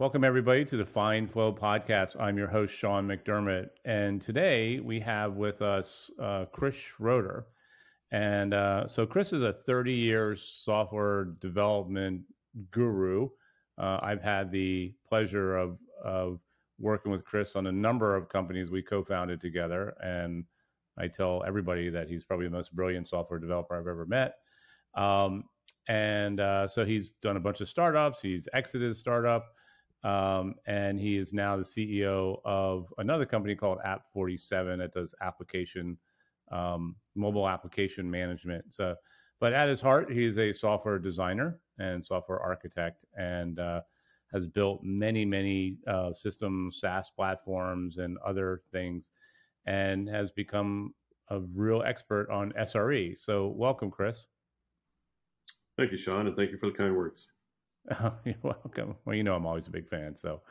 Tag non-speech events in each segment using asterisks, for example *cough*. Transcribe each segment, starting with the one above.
Welcome, everybody, to the Find Flow podcast. I'm your host, Sean McDermott. And today we have with us uh, Chris Schroeder. And uh, so, Chris is a 30 year software development guru. Uh, I've had the pleasure of, of working with Chris on a number of companies we co founded together. And I tell everybody that he's probably the most brilliant software developer I've ever met. Um, and uh, so, he's done a bunch of startups, he's exited a startup. Um, and he is now the CEO of another company called App47 that does application, um, mobile application management. So, but at his heart, he's a software designer and software architect, and uh, has built many, many uh, systems, SaaS platforms, and other things, and has become a real expert on SRE. So, welcome, Chris. Thank you, Sean, and thank you for the kind words. *laughs* You're welcome. Well, you know I'm always a big fan. So,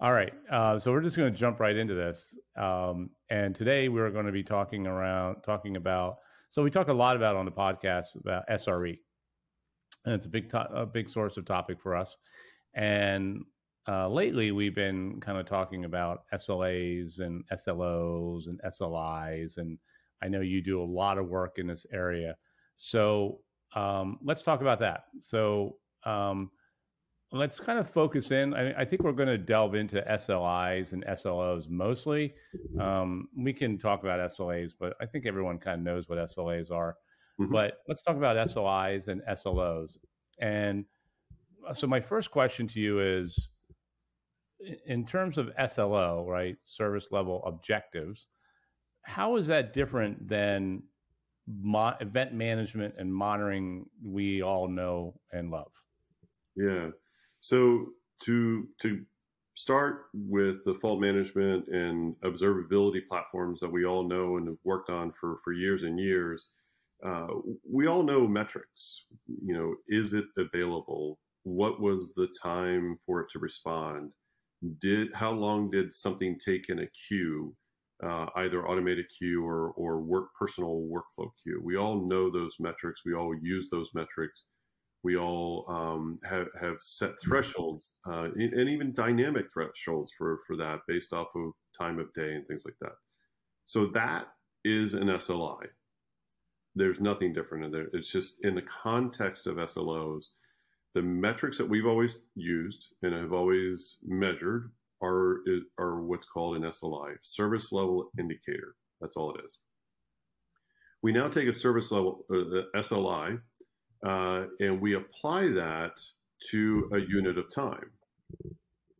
all right. Uh, so we're just going to jump right into this. Um, and today we're going to be talking around, talking about. So we talk a lot about on the podcast about SRE, and it's a big, to- a big source of topic for us. And uh, lately we've been kind of talking about SLAs and SLOs and SLIs, and I know you do a lot of work in this area. So um, let's talk about that. So um, let's kind of focus in. I, I think we're going to delve into SLIs and SLOs mostly. Um, we can talk about SLAs, but I think everyone kind of knows what SLAs are. Mm-hmm. But let's talk about SLIs and SLOs. And uh, so, my first question to you is in terms of SLO, right, service level objectives, how is that different than mo- event management and monitoring we all know and love? Yeah. So to to start with the fault management and observability platforms that we all know and have worked on for for years and years, uh, we all know metrics. You know, is it available? What was the time for it to respond? Did how long did something take in a queue? Uh, either automated queue or, or work personal workflow queue. We all know those metrics. We all use those metrics we all um, have, have set thresholds uh, and even dynamic thresholds for, for that based off of time of day and things like that. So that is an SLI. There's nothing different in there. It's just in the context of SLOs, the metrics that we've always used and have always measured are, are what's called an SLI, service level indicator. That's all it is. We now take a service level, uh, SLI, uh, and we apply that to a unit of time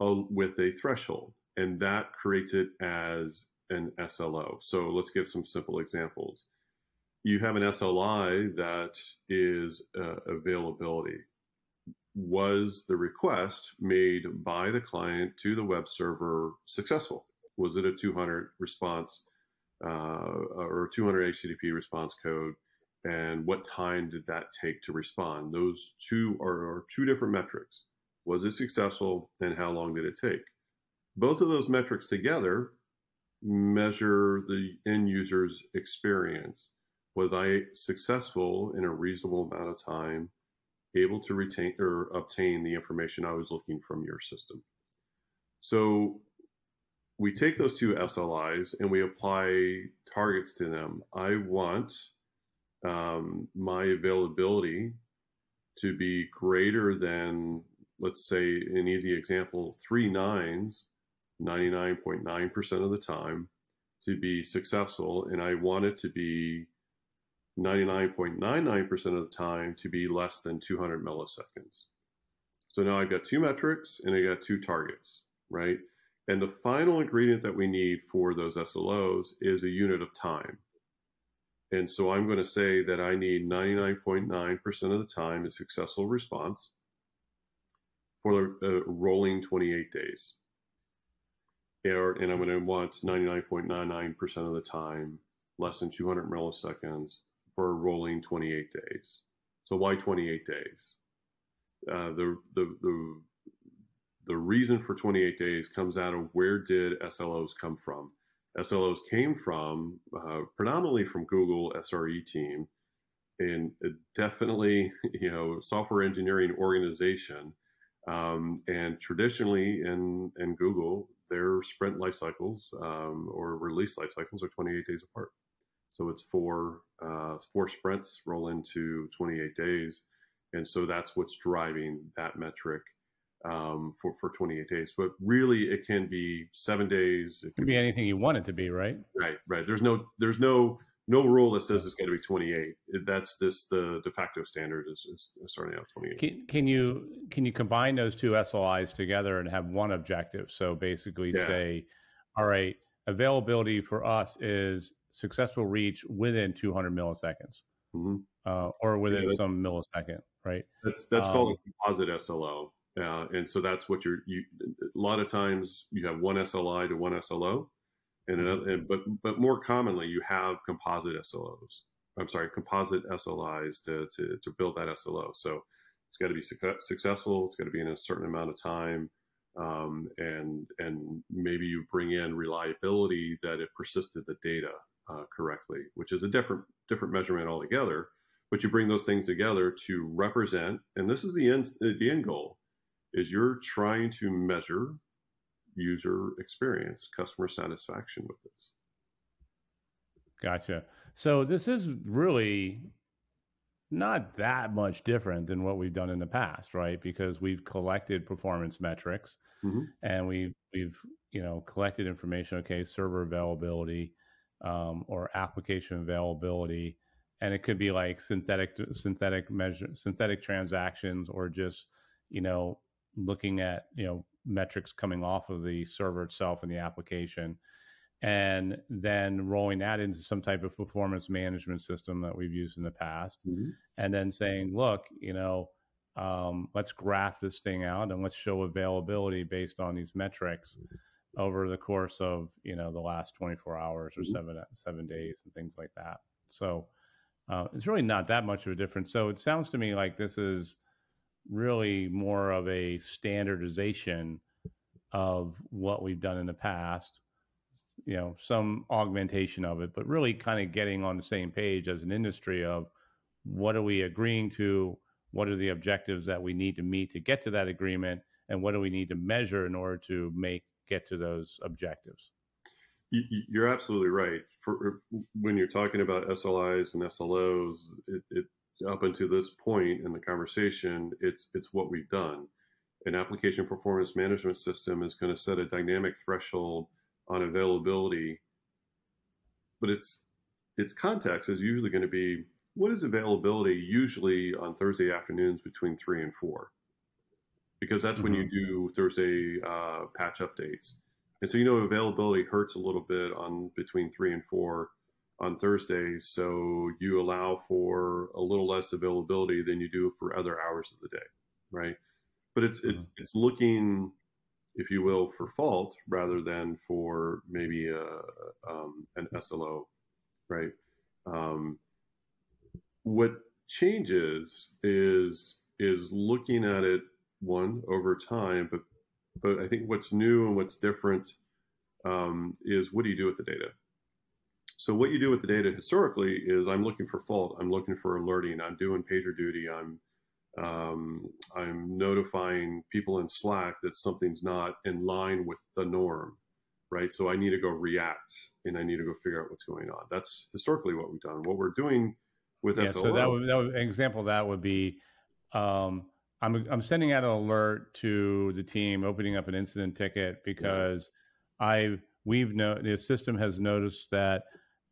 uh, with a threshold, and that creates it as an SLO. So let's give some simple examples. You have an SLI that is uh, availability. Was the request made by the client to the web server successful? Was it a 200 response uh, or 200 HTTP response code? And what time did that take to respond? Those two are, are, two different metrics. Was it successful and how long did it take? Both of those metrics together measure the end user's experience. Was I successful in a reasonable amount of time, able to retain or obtain the information I was looking from your system? So we take those two SLIs and we apply targets to them. I want um, my availability to be greater than, let's say, an easy example, three nines, 99.9% of the time to be successful. And I want it to be 99.99% of the time to be less than 200 milliseconds. So now I've got two metrics and I got two targets, right? And the final ingredient that we need for those SLOs is a unit of time. And so I'm going to say that I need 99.9% of the time a successful response for the rolling 28 days. And I'm going to want 99.99% of the time less than 200 milliseconds for a rolling 28 days. So why 28 days? Uh, the, the, the, the reason for 28 days comes out of where did SLOs come from? SLOs came from, uh, predominantly from Google SRE team, and definitely, *laughs* you know, software engineering organization Um, and traditionally in, in Google, their sprint life cycles um, or release life cycles are 28 days apart. So it's four, uh, four sprints roll into 28 days. And so that's what's driving that metric um, for, for 28 days. But really, it can be seven days. It can be anything you want it to be, right? Right, right. There's no, there's no, no rule that says it's got to be 28. That's this the de facto standard is, is starting out 28. Can, can, you can you combine those two SLIs together and have one objective? So basically, yeah. say, all right, availability for us is successful reach within 200 milliseconds, mm-hmm. uh, or within yeah, some millisecond, right? That's that's um, called a composite SLO. Uh, and so that's what you're, you, a lot of times you have one SLI to one SLO. And, another, and but, but more commonly you have composite SLOs. I'm sorry, composite SLIs to, to, to build that SLO. So it's got to be su- successful. It's got to be in a certain amount of time. Um, and, and maybe you bring in reliability that it persisted the data uh, correctly, which is a different, different measurement altogether. But you bring those things together to represent, and this is the end, the end goal is you're trying to measure user experience, customer satisfaction with this. Gotcha. So this is really not that much different than what we've done in the past, right? Because we've collected performance metrics mm-hmm. and we've we've you know collected information. Okay, server availability um, or application availability, and it could be like synthetic synthetic measure synthetic transactions or just you know looking at you know metrics coming off of the server itself and the application and then rolling that into some type of performance management system that we've used in the past mm-hmm. and then saying look you know um, let's graph this thing out and let's show availability based on these metrics over the course of you know the last 24 hours or mm-hmm. seven seven days and things like that so uh, it's really not that much of a difference so it sounds to me like this is really more of a standardization of what we've done in the past you know some augmentation of it but really kind of getting on the same page as an industry of what are we agreeing to what are the objectives that we need to meet to get to that agreement and what do we need to measure in order to make get to those objectives. You're absolutely right. For er, when you're talking about slis and slos it, it up until this point in the conversation, it's it's what we've done. An application performance management system is going to set a dynamic threshold on availability, but its its context is usually going to be what is availability usually on Thursday afternoons between three and four, because that's mm-hmm. when you mm-hmm. do Thursday uh, patch updates, and so you know availability hurts a little bit on between three and four on Thursday, so you allow for a little less availability than you do for other hours of the day, right? But it's mm-hmm. it's it's looking, if you will, for fault rather than for maybe a, um, an SLO, right? Um, what changes is is looking at it one over time, but but I think what's new and what's different um, is what do you do with the data? So what you do with the data historically is I'm looking for fault, I'm looking for alerting, I'm doing pager duty, I'm um, I'm notifying people in Slack that something's not in line with the norm, right? So I need to go react and I need to go figure out what's going on. That's historically what we've done. What we're doing with yeah, SLOs. So that would, that would, an example of that would be um, I'm, I'm sending out an alert to the team, opening up an incident ticket because yeah. I we've no the system has noticed that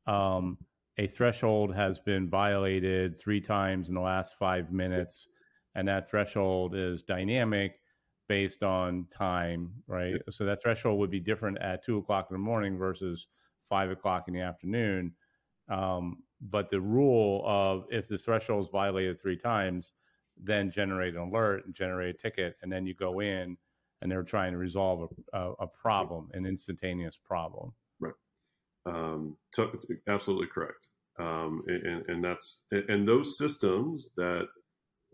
um, a threshold has been violated three times in the last five minutes, and that threshold is dynamic based on time, right? So that threshold would be different at two o'clock in the morning versus five o'clock in the afternoon. Um, but the rule of if the threshold is violated three times, then generate an alert and generate a ticket, and then you go in and they're trying to resolve a, a, a problem, an instantaneous problem. Um, t- absolutely correct. Um, and, and, that's and those systems that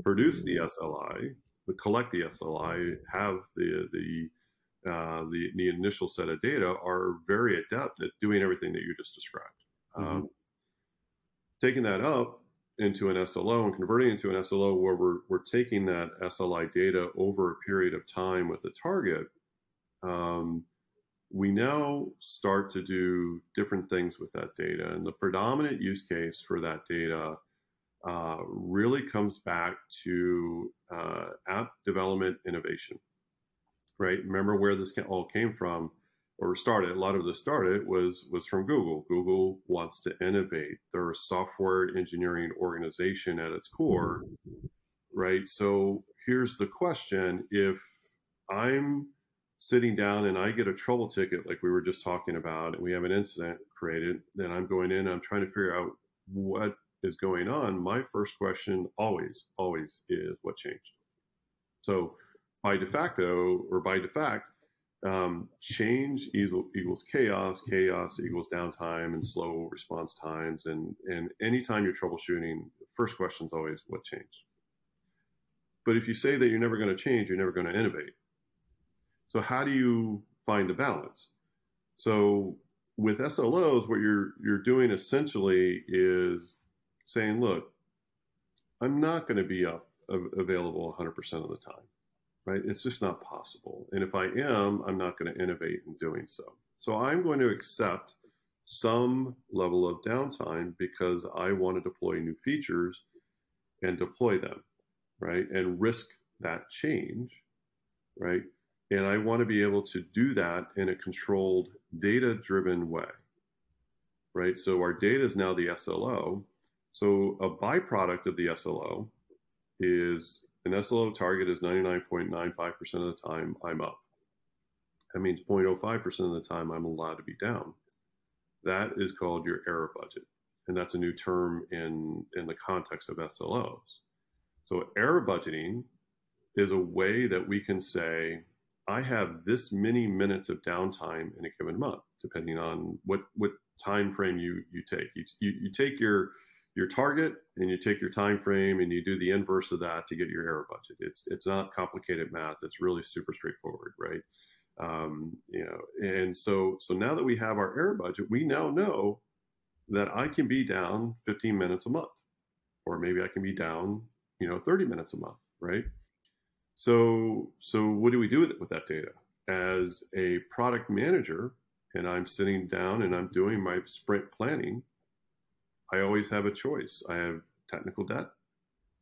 produce the SLI, that collect the SLI, have the the uh, the, the initial set of data are very adept at doing everything that you just described. Mm-hmm. Um, taking that up into an SLO and converting into an SLO where we're, we're taking that SLI data over a period of time with the target, um, we now start to do different things with that data. And the predominant use case for that data uh, really comes back to uh, app development innovation, right? Remember where this all came from or started. A lot of this started was was from Google. Google wants to innovate. They're a software engineering organization at its core, right? So here's the question: If I'm sitting down and I get a trouble ticket like we were just talking about, and we have an incident created, then I'm going in, I'm trying to figure out what is going on. My first question always, always is what changed? So by de facto or by de fact, um, change equals chaos, chaos equals downtime and slow response times. And, and anytime you're troubleshooting, first question is always what changed? But if you say that you're never going to change, you're never going to innovate. So how do you find the balance? So with SLOs, what you're you're doing essentially is saying, look, I'm not going to be up available 100% of the time, right? It's just not possible. And if I am, I'm not going to innovate in doing so. So I'm going to accept some level of downtime because I want to deploy new features and deploy them, right? And risk that change, right? And I want to be able to do that in a controlled, data driven way. Right. So our data is now the SLO. So a byproduct of the SLO is an SLO target is 99.95% of the time I'm up. That means 0.05% of the time I'm allowed to be down. That is called your error budget. And that's a new term in, in the context of SLOs. So error budgeting is a way that we can say, I have this many minutes of downtime in a given month, depending on what what time frame you you take. You, you, you take your your target and you take your time frame and you do the inverse of that to get your error budget. It's it's not complicated math. It's really super straightforward, right? Um, you know, and so so now that we have our error budget, we now know that I can be down 15 minutes a month, or maybe I can be down, you know, 30 minutes a month, right? So, so what do we do with, with that data? As a product manager, and I'm sitting down and I'm doing my sprint planning, I always have a choice. I have technical debt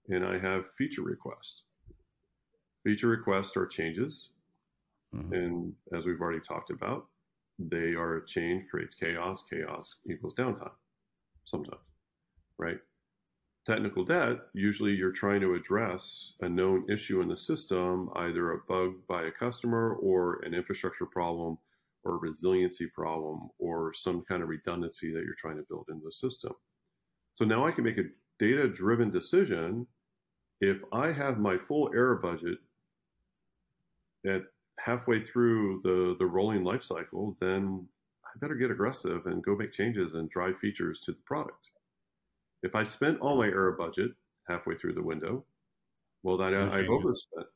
and I have feature requests. Feature requests are changes. Mm-hmm. And as we've already talked about, they are a change creates chaos, chaos equals downtime sometimes, right? Technical debt, usually you're trying to address a known issue in the system, either a bug by a customer or an infrastructure problem or a resiliency problem or some kind of redundancy that you're trying to build into the system. So now I can make a data driven decision. If I have my full error budget at halfway through the, the rolling life cycle, then I better get aggressive and go make changes and drive features to the product. If I spent all my error budget halfway through the window, well, then I, I've overspent,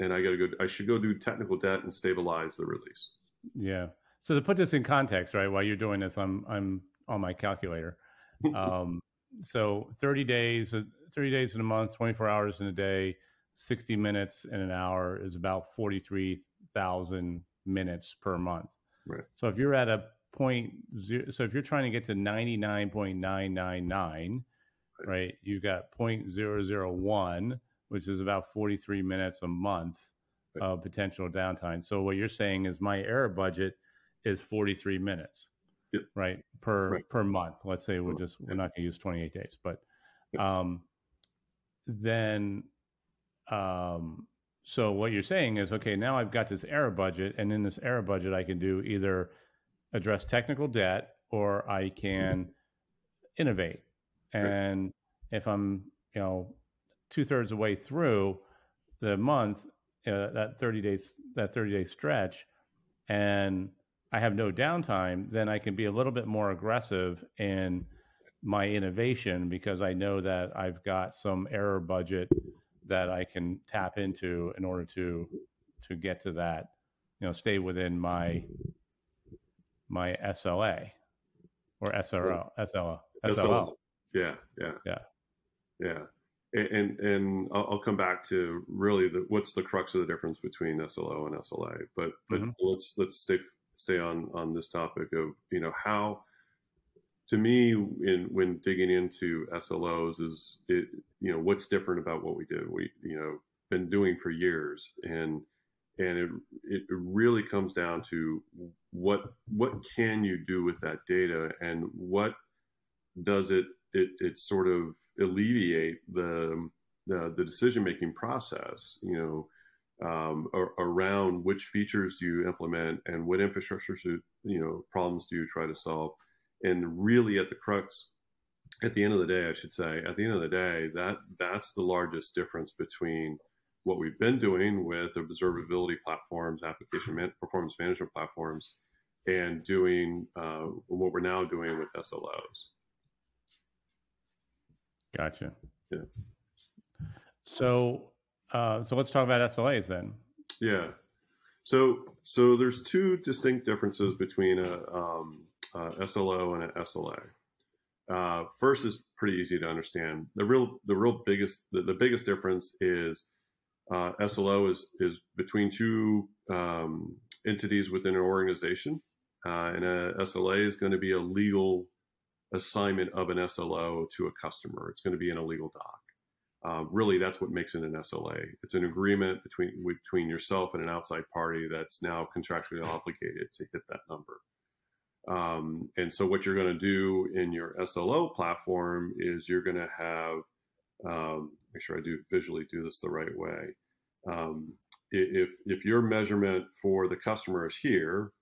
and I got to go. I should go do technical debt and stabilize the release. Yeah. So to put this in context, right? While you're doing this, I'm I'm on my calculator. *laughs* Um, so 30 days, 30 days in a month, 24 hours in a day, 60 minutes in an hour is about 43,000 minutes per month. Right. So if you're at a point zero. So if you're trying to get to 99.999, right, you've got 0.001, which is about 43 minutes a month of potential downtime. So what you're saying is my error budget is 43 minutes, yep. right, per right. per month. Let's say we're just we're not going to use 28 days, but um, then um, so what you're saying is okay. Now I've got this error budget, and in this error budget, I can do either address technical debt or I can innovate. And if I'm, you know, two thirds of the way through the month, uh, that 30 days, that 30 day stretch, and I have no downtime, then I can be a little bit more aggressive in my innovation because I know that I've got some error budget that I can tap into in order to to get to that, you know, stay within my my SLA or SRO, SLO, SLO. Yeah, yeah, yeah. Yeah. And and I'll come back to really the what's the crux of the difference between SLO and SLA. But but mm-hmm. let's let's stay stay on on this topic of you know how to me in when digging into SLOs is it you know what's different about what we do we you know been doing for years and and it it really comes down to what what can you do with that data? And what does it it, it sort of alleviate the the, the decision making process you know um, around which features do you implement and what infrastructure should, you know problems do you try to solve? And really at the crux at the end of the day i should say at the end of the day that that's the largest difference between what we've been doing with observability platforms application man- performance management platforms and doing uh, what we're now doing with slos Gotcha. Yeah. So, uh, so let's talk about SLAs then. Yeah. So, so there's two distinct differences between a, um, a SLO and an SLA. Uh, first is pretty easy to understand. The real, the real biggest, the, the biggest difference is uh, SLO is is between two um, entities within an organization, uh, and a SLA is going to be a legal assignment of an SLO to a customer. It's going to be in a legal doc. Uh, really, that's what makes it an SLA. It's an agreement between between yourself and an outside party that's now contractually obligated to hit that number. Um, and so, what you're going to do in your SLO platform is you're going to have um, make sure I do visually do this the right way. Um, if if your measurement for the customer is here,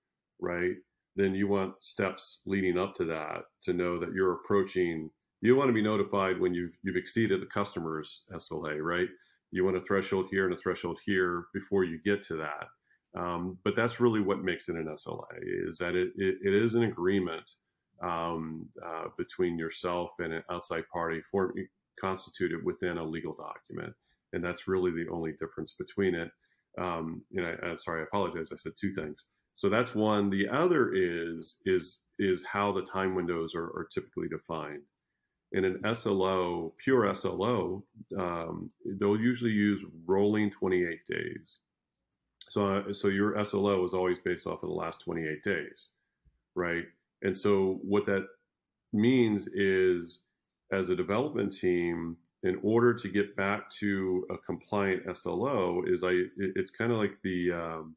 right, then you want steps leading up to that to know that you're approaching. You want to be notified when you've you've exceeded the customer's SLA, right? You want a threshold here and a threshold here before you get to that. Um, but that's really what makes it an SLA is that it, it, it is an agreement um, uh, between yourself and an outside party for, constituted within a legal document. And that's really the only difference between it. Um, and I, am sorry, I apologize. I said two things. So that's one. The other is is is how the time windows are, are typically defined. In an SLO, pure SLO, um, they'll usually use rolling 28 days. So uh, so your SLO is always based off of the last 28 days, right? And so what that means is, as a development team, in order to get back to a compliant SLO, is I it's kind of like the um,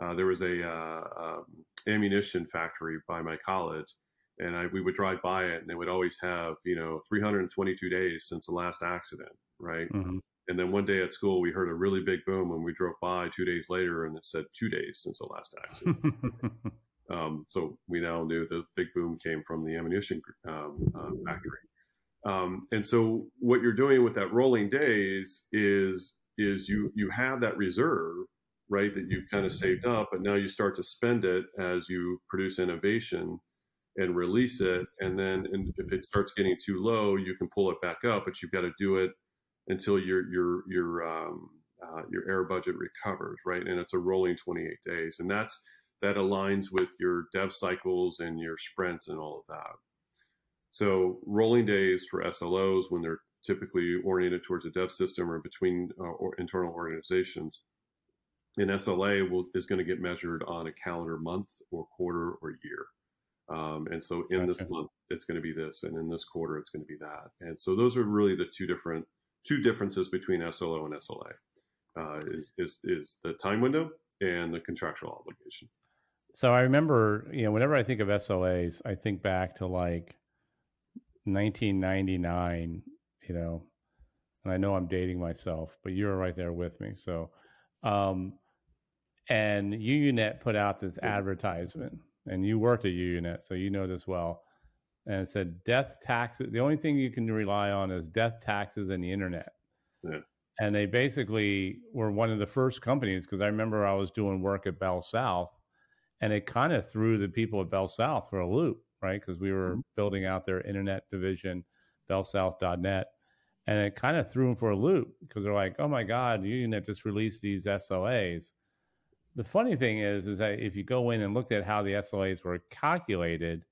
uh, there was a uh, um, ammunition factory by my college, and I, we would drive by it, and they would always have you know 322 days since the last accident, right? Mm-hmm. And then one day at school, we heard a really big boom when we drove by two days later, and it said two days since the last accident. *laughs* um, so we now knew the big boom came from the ammunition um, uh, factory. Um, and so what you're doing with that rolling days is is you you have that reserve right, that you've kind of saved up, but now you start to spend it as you produce innovation and release it. And then and if it starts getting too low, you can pull it back up, but you've got to do it until your your your um, uh, your error budget recovers, right? And it's a rolling 28 days, and that's that aligns with your dev cycles and your sprints and all of that. So rolling days for SLOs when they're typically oriented towards a dev system or between uh, or internal organizations and SLA will, is going to get measured on a calendar month or quarter or year. Um, and so in this month, it's going to be this, and in this quarter, it's going to be that. And so those are really the two different two differences between SLO and SLA. Uh, is, is is the time window and the contractual obligation. So I remember, you know, whenever I think of SLAs, I think back to like 1999, you know, and I know I'm dating myself, but you were right there with me. So, um, and UUNet put out this advertisement, and you worked at UUNet, so you know this well. And it said death taxes. The only thing you can rely on is death taxes and the internet. Yeah. And they basically were one of the first companies because I remember I was doing work at BellSouth, and it kind of threw the people at BellSouth for a loop, right? Because we were mm-hmm. building out their internet division, bellsouth.net, and it kind of threw them for a loop because they're like, "Oh my God, UUNet just released these SLAs." the funny thing is, is that if you go in and looked at how the SLAs were calculated,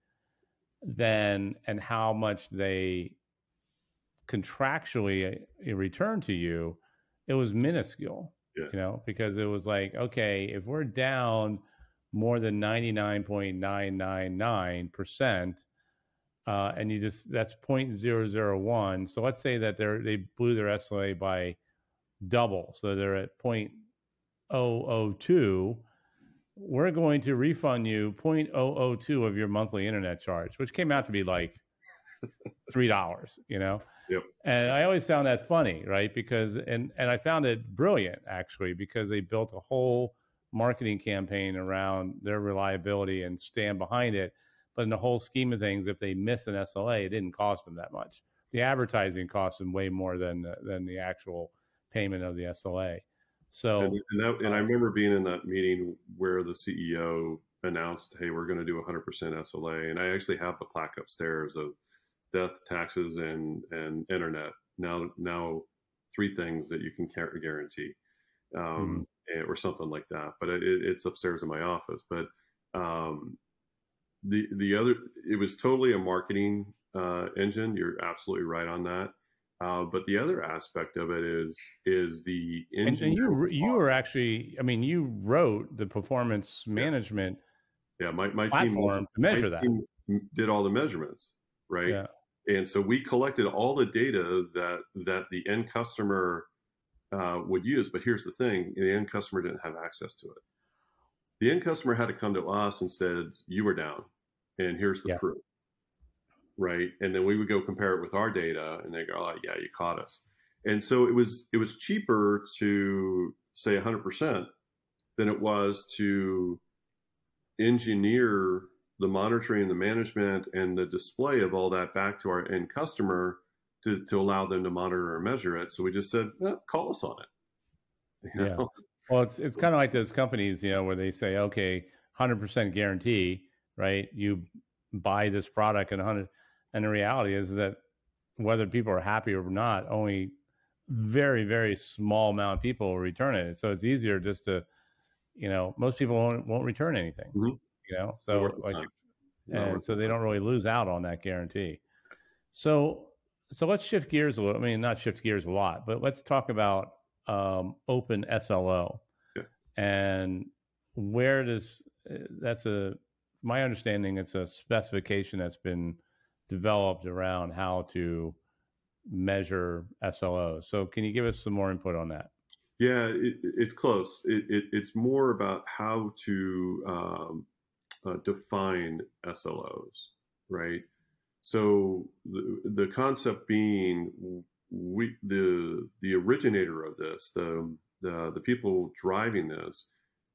then and how much they contractually uh, returned to you, it was minuscule. Yeah. You know, because it was like, okay, if we're down more than 99.999%, uh, and you just that's 0.001. So let's say that they're they blew their SLA by double, so they're at 0.002. We're going to refund you 0.002 of your monthly internet charge, which came out to be like *laughs* three dollars. You know. Yep. And I always found that funny, right? Because and and I found it brilliant actually because they built a whole marketing campaign around their reliability and stand behind it but in the whole scheme of things, if they miss an SLA, it didn't cost them that much. The advertising cost them way more than the, than the actual payment of the SLA. So, and, and, that, and I remember being in that meeting where the CEO announced, "Hey, we're going to do 100% SLA," and I actually have the plaque upstairs of death, taxes, and and internet. Now, now three things that you can guarantee, um, mm-hmm. Or something like that. But it, it's upstairs in my office. But um, the the other it was totally a marketing uh, engine. You're absolutely right on that. Uh, but the other aspect of it is is the engine. And, you you were actually, I mean, you wrote the performance management. Yeah, my my team was, to measure that. did all the measurements, right? Yeah. And so we collected all the data that that the end customer uh, would use. But here's the thing: the end customer didn't have access to it. The end customer had to come to us and said, "You were down and here's the yeah. proof right and then we would go compare it with our data and they go oh yeah you caught us and so it was it was cheaper to say 100% than it was to engineer the monitoring the management and the display of all that back to our end customer to, to allow them to monitor or measure it so we just said eh, call us on it *laughs* you know? yeah well it's it's kind of like those companies you know where they say okay 100% guarantee right? You buy this product and 100 and the reality is that whether people are happy or not, only very very small amount of people will return it. So it's easier just to, you know, most people won't won't return anything. Mm-hmm. You know, so like, and so they don't really lose out on that guarantee. So so let's shift gears a little. I mean, not shift gears a lot, but let's talk about um, Open SLO yeah. and where does uh, that's a my understanding, it's a specification that's been developed around how to measure SLOs. So, can you give us some more input on that? Yeah, it, it's close. It, it, it's more about how to um, uh, define SLOs, right? So the, the concept being we the the originator of this, the the, the people driving this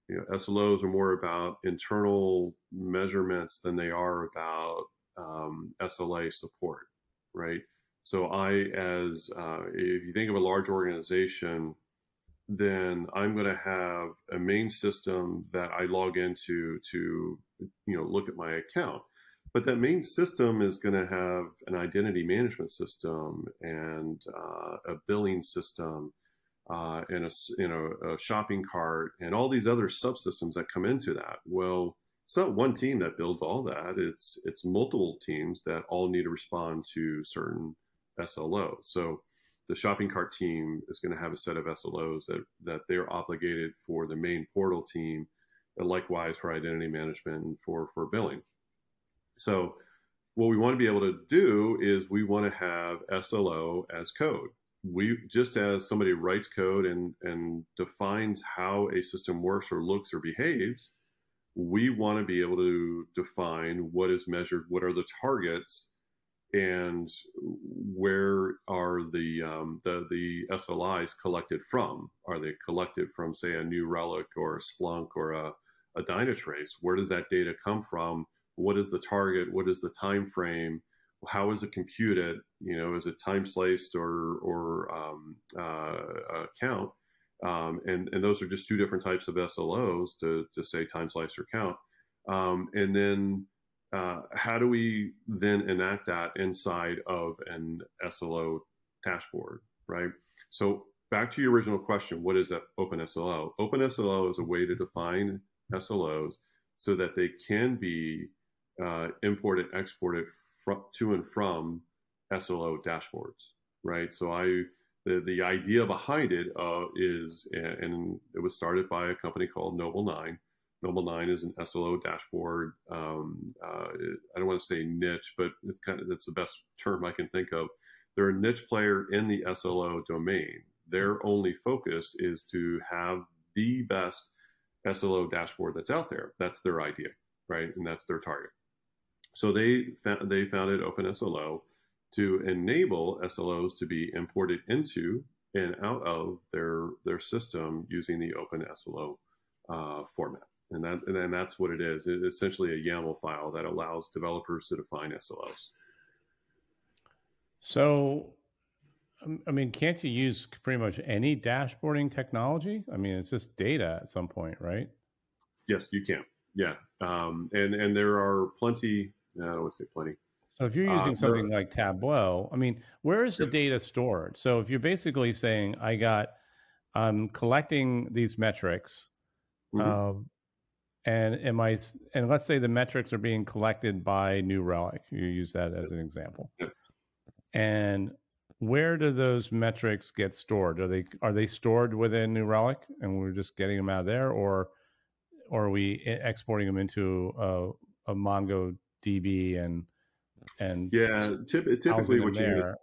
you know, SLOs are more about internal measurements than they are about um, SLA support, right? So I, as uh, if you think of a large organization, then I'm going to have a main system that I log into to, you know, look at my account. But that main system is going to have an identity management system and uh, a billing system uh, and a you know a shopping cart and all these other subsystems that come into that. Well, it's not one team that builds all that. It's it's multiple teams that all need to respond to certain SLOs. So the shopping cart team is going to have a set of SLOs that that they're obligated for the main portal team, and likewise for identity management and for for billing. So what we want to be able to do is we want to have SLO as code we just as somebody writes code and and defines how a system works or looks or behaves we want to be able to define what is measured what are the targets and where are the um, the the SLIs collected from? Are they collected from, say, a New Relic or a Splunk or a, a Dynatrace? Where does that data come from? What is the target? What is the time frame? how is it computed? You know, is it time sliced or or um, uh, count? Um, and and those are just two different types of SLOs to to say time slice or count. Um, and then uh, how do we then enact that inside of an SLO dashboard, right? So back to your original question, what is that open SLO? Open SLO is a way to define SLOs so that they can be uh, imported, exported from, to and from SLO dashboards, right? So I the the idea behind it uh, is, and it was started by a company called Nobl9. Noble Nine is an SLO dashboard. Um, uh, I don't want to say niche, but it's kind of that's the best term I can think of. They're a niche player in the SLO domain. Their only focus is to have the best SLO dashboard that's out there. That's their idea, right? And that's their target. So they they founded OpenSLO to enable SLOs to be imported into and out of their their system using the OpenSLO uh, format. And that and then that's what it is. It's essentially a YAML file that allows developers to define SLOs. So, um, I mean, can't you use pretty much any dashboarding technology? I mean, it's just data at some point, right? Yes, you can. Yeah, um, and and there are plenty. I don't want to say plenty. So if you're uh, using uh, something like Tableau, I mean, where is the data stored? So if you're basically saying, I got, I'm collecting these metrics, mm-hmm. uh, and am I, and let's say the metrics are being collected by New Relic. You use that as an example. And where do those metrics get stored? Are they are they stored within New Relic, and we're just getting them out of there, or or are we exporting them into a, a MongoDB and and yeah, typically what you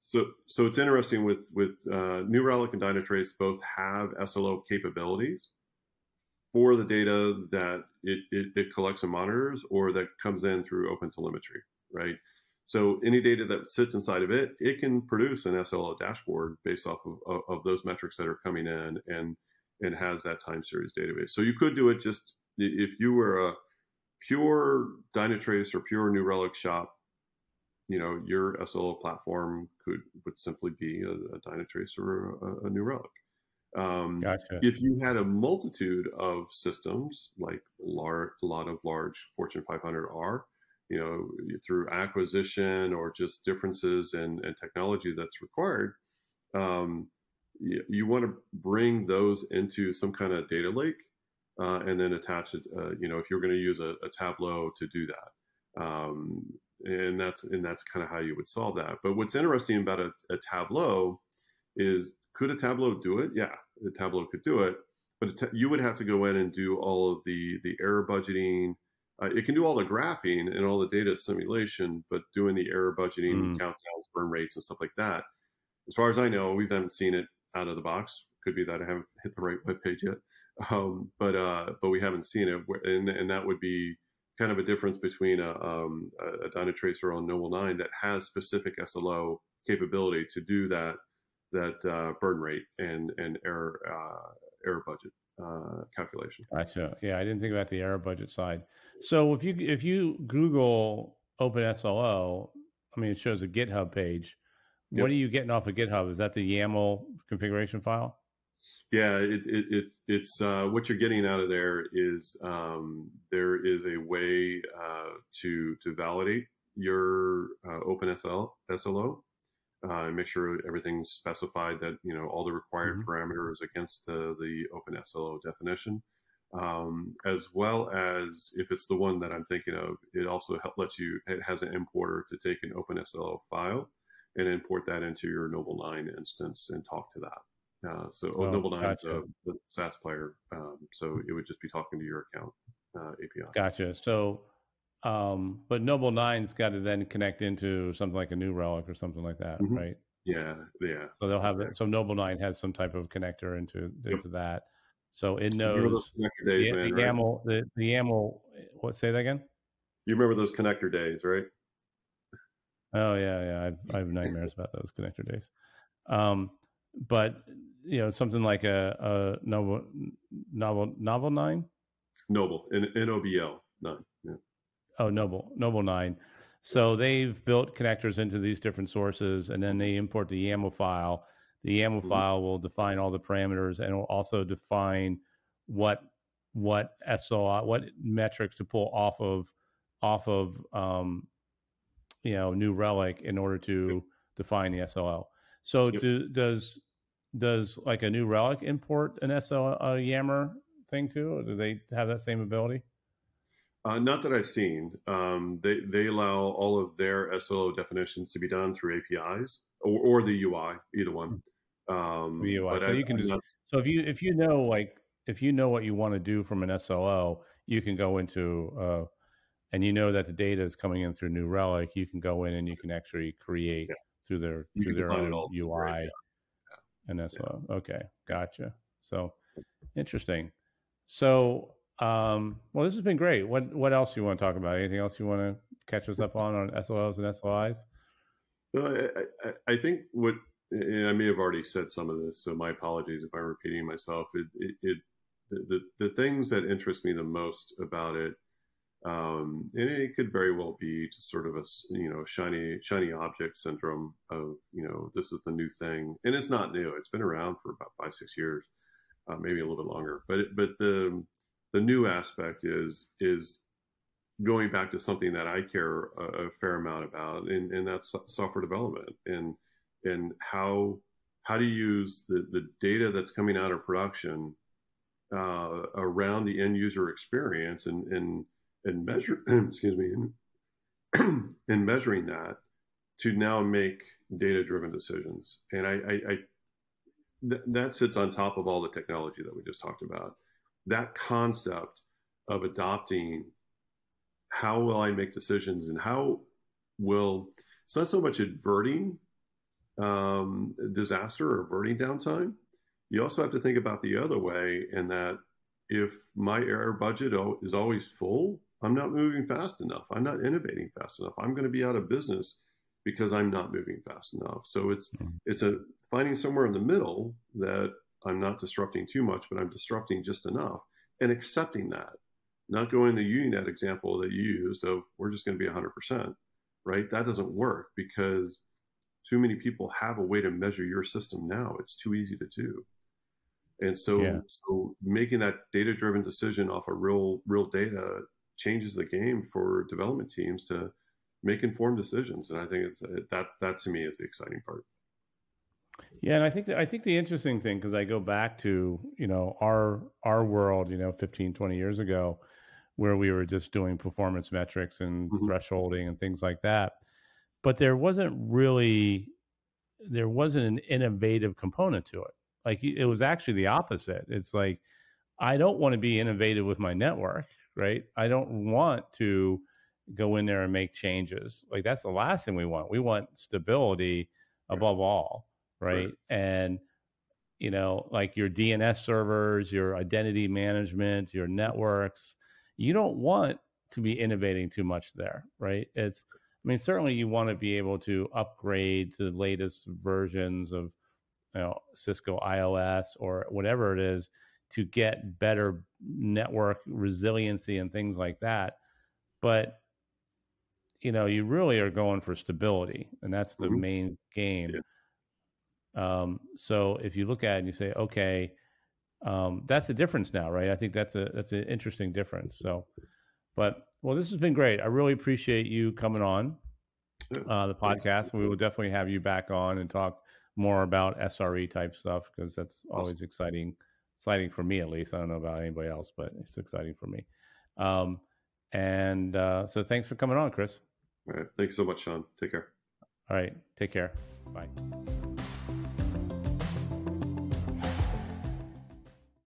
so so it's interesting with with uh, New Relic and Dynatrace both have SLO capabilities for the data that it, it, it collects and monitors or that comes in through OpenTelemetry, right? So any data that sits inside of it, it can produce an SLO dashboard based off of, of, of, those metrics that are coming in and and has that time series database. So you could do it just if you were a pure Dynatrace or pure New Relic shop, you know, your SLO platform could would simply be a, a Dynatrace or a, a New Relic. Um, gotcha. If you had a multitude of systems, like large, a lot of large Fortune 500 are, you know, through acquisition or just differences in, in technology that's required, um, you, you want to bring those into some kind of data lake uh, and then attach it. Uh, you know, if you're going to use a, a, Tableau to do that, um, and that's and that's kind of how you would solve that. But what's interesting about a, a Tableau is could a Tableau do it? Yeah, the Tableau could do it, but you would have to go in and do all of the the error budgeting. Uh, it can do all the graphing and all the data simulation, but doing the error budgeting, mm. countdowns, burn rates, and stuff like that. As far as I know, we haven't seen it out of the box. Could be that I haven't *laughs* hit the right web page yet, um, but uh, but we haven't seen it, and and that would be kind of a difference between a, um, a Dynatrace or a Nobl9 that has specific SLO capability to do that that uh, burn rate and and error uh, error budget uh, calculation. Gotcha. Yeah, I didn't think about the error budget side. So if you if you Google OpenSLO, I mean it shows a GitHub page. Yep. What are you getting off of GitHub? Is that the YAML configuration file? Yeah, it, it, it it's uh, what you're getting out of there is um, there is a way uh, to to validate your uh, OpenSL SLO uh, and make sure everything's specified that you know all the required mm-hmm. parameters against the the OpenSLO definition. Um, as well as if it's the one that I'm thinking of, it also help, lets you. It has an importer to take an OpenSLO file and import that into your Nobl9 instance and talk to that. Uh, so oh, Noble Nine gotcha. is a, a SaaS player, um, so it would just be talking to your account uh, API. Gotcha. So, um, but Nobl9's got to then connect into something like a New Relic or something like that, mm-hmm. right? Yeah, yeah. So they'll have that. So Nobl9 has some type of connector into into yep. that. So it knows days, the, man, the right? YAML. The, the YAML. What? Say that again. You remember those connector days, right? Oh yeah, yeah. I've, I have nightmares *laughs* about those connector days. Um, but you know something like a, a novel novel novel nine noble n, N-o-b-l nine yeah. oh noble noble nine so they've built connectors into these different sources and then they import the yaml file the yaml mm-hmm. file will define all the parameters and will also define what what SOI, what metrics to pull off of off of um, you know New Relic in order to yep. define the SOL. So yep. do, does does like a new relic import an SL a Yammer thing too, or do they have that same ability? Uh, not that I've seen. Um, they they allow all of their SLO definitions to be done through APIs. or, or the UI, either one. Um, the UI. So I, you can just, so if you if you know like if you know what you want to do from an SOO, you can go into uh, and you know that the data is coming in through New Relic. You can go in and you can actually create yeah. through their you through their own UI right. And. Yeah. Okay, gotcha. So interesting. So um, well, this has been great. What what else you want to talk about? Anything else you want to catch us up on on SOLs and SOIs? Well, I, I, I think what and I may have already said some of this, so my apologies if I'm repeating myself. It, it, it the, the, the things that interest me the most about it, um, and it could very well be just sort of a you know shiny shiny object syndrome of you know this is the new thing, and it's not new. It's been around for about five six years, uh, maybe a little bit longer. But it, but the the new aspect is is going back to something that I care a, a fair amount about, and, and that's software development and and how how to use the, the data that's coming out of production uh, around the end user experience and and and measure *clears throat* excuse me and, *clears throat* and measuring that to now make data driven decisions and I, I, I th- that sits on top of all the technology that we just talked about that concept of adopting how will I make decisions and how will it's not so much averting um, disaster or averting downtime. You also have to think about the other way, and that if my error budget is always full, I'm not moving fast enough. I'm not innovating fast enough. I'm going to be out of business because I'm not moving fast enough. So it's mm-hmm. it's a finding somewhere in the middle that I'm not disrupting too much, but I'm disrupting just enough and accepting that. Not going the Usenet example that you used of we're just going to be 100%, right? That doesn't work because too many people have a way to measure your system now. It's too easy to do. And so, yeah. so making that data driven decision off of real, real data changes the game for development teams to make informed decisions. And I think it's that, that to me is the exciting part. Yeah, and I think I think the interesting thing because I go back to you know our our world you know 15 20 years ago where we were just doing performance metrics and mm-hmm. thresholding and things like that but there wasn't really there wasn't an innovative component to it like it was actually the opposite it's like I don't want to be innovative with my network right I don't want to go in there and make changes like that's the last thing we want we want stability above all right? right? And you know, like your DNS servers, your identity management, your networks, you don't want to be innovating too much there, right? It's I mean, certainly you want to be able to upgrade to the latest versions of you know Cisco IOS or whatever it is to get better network resiliency and things like that. But you know, you really are going for stability, and that's the mm-hmm. main game. Yeah. Um, so if you look at it and you say, okay, um, that's a difference now, right? I think that's a that's an interesting difference. So, but well, this has been great. I really appreciate you coming on uh, the podcast. We will definitely have you back on and talk more about SRE type stuff because that's always exciting, exciting for me at least. I don't know about anybody else, but it's exciting for me. Um, and uh, so, thanks for coming on, Chris. All right. Thanks so much, Sean. Take care. All right. Take care. Bye.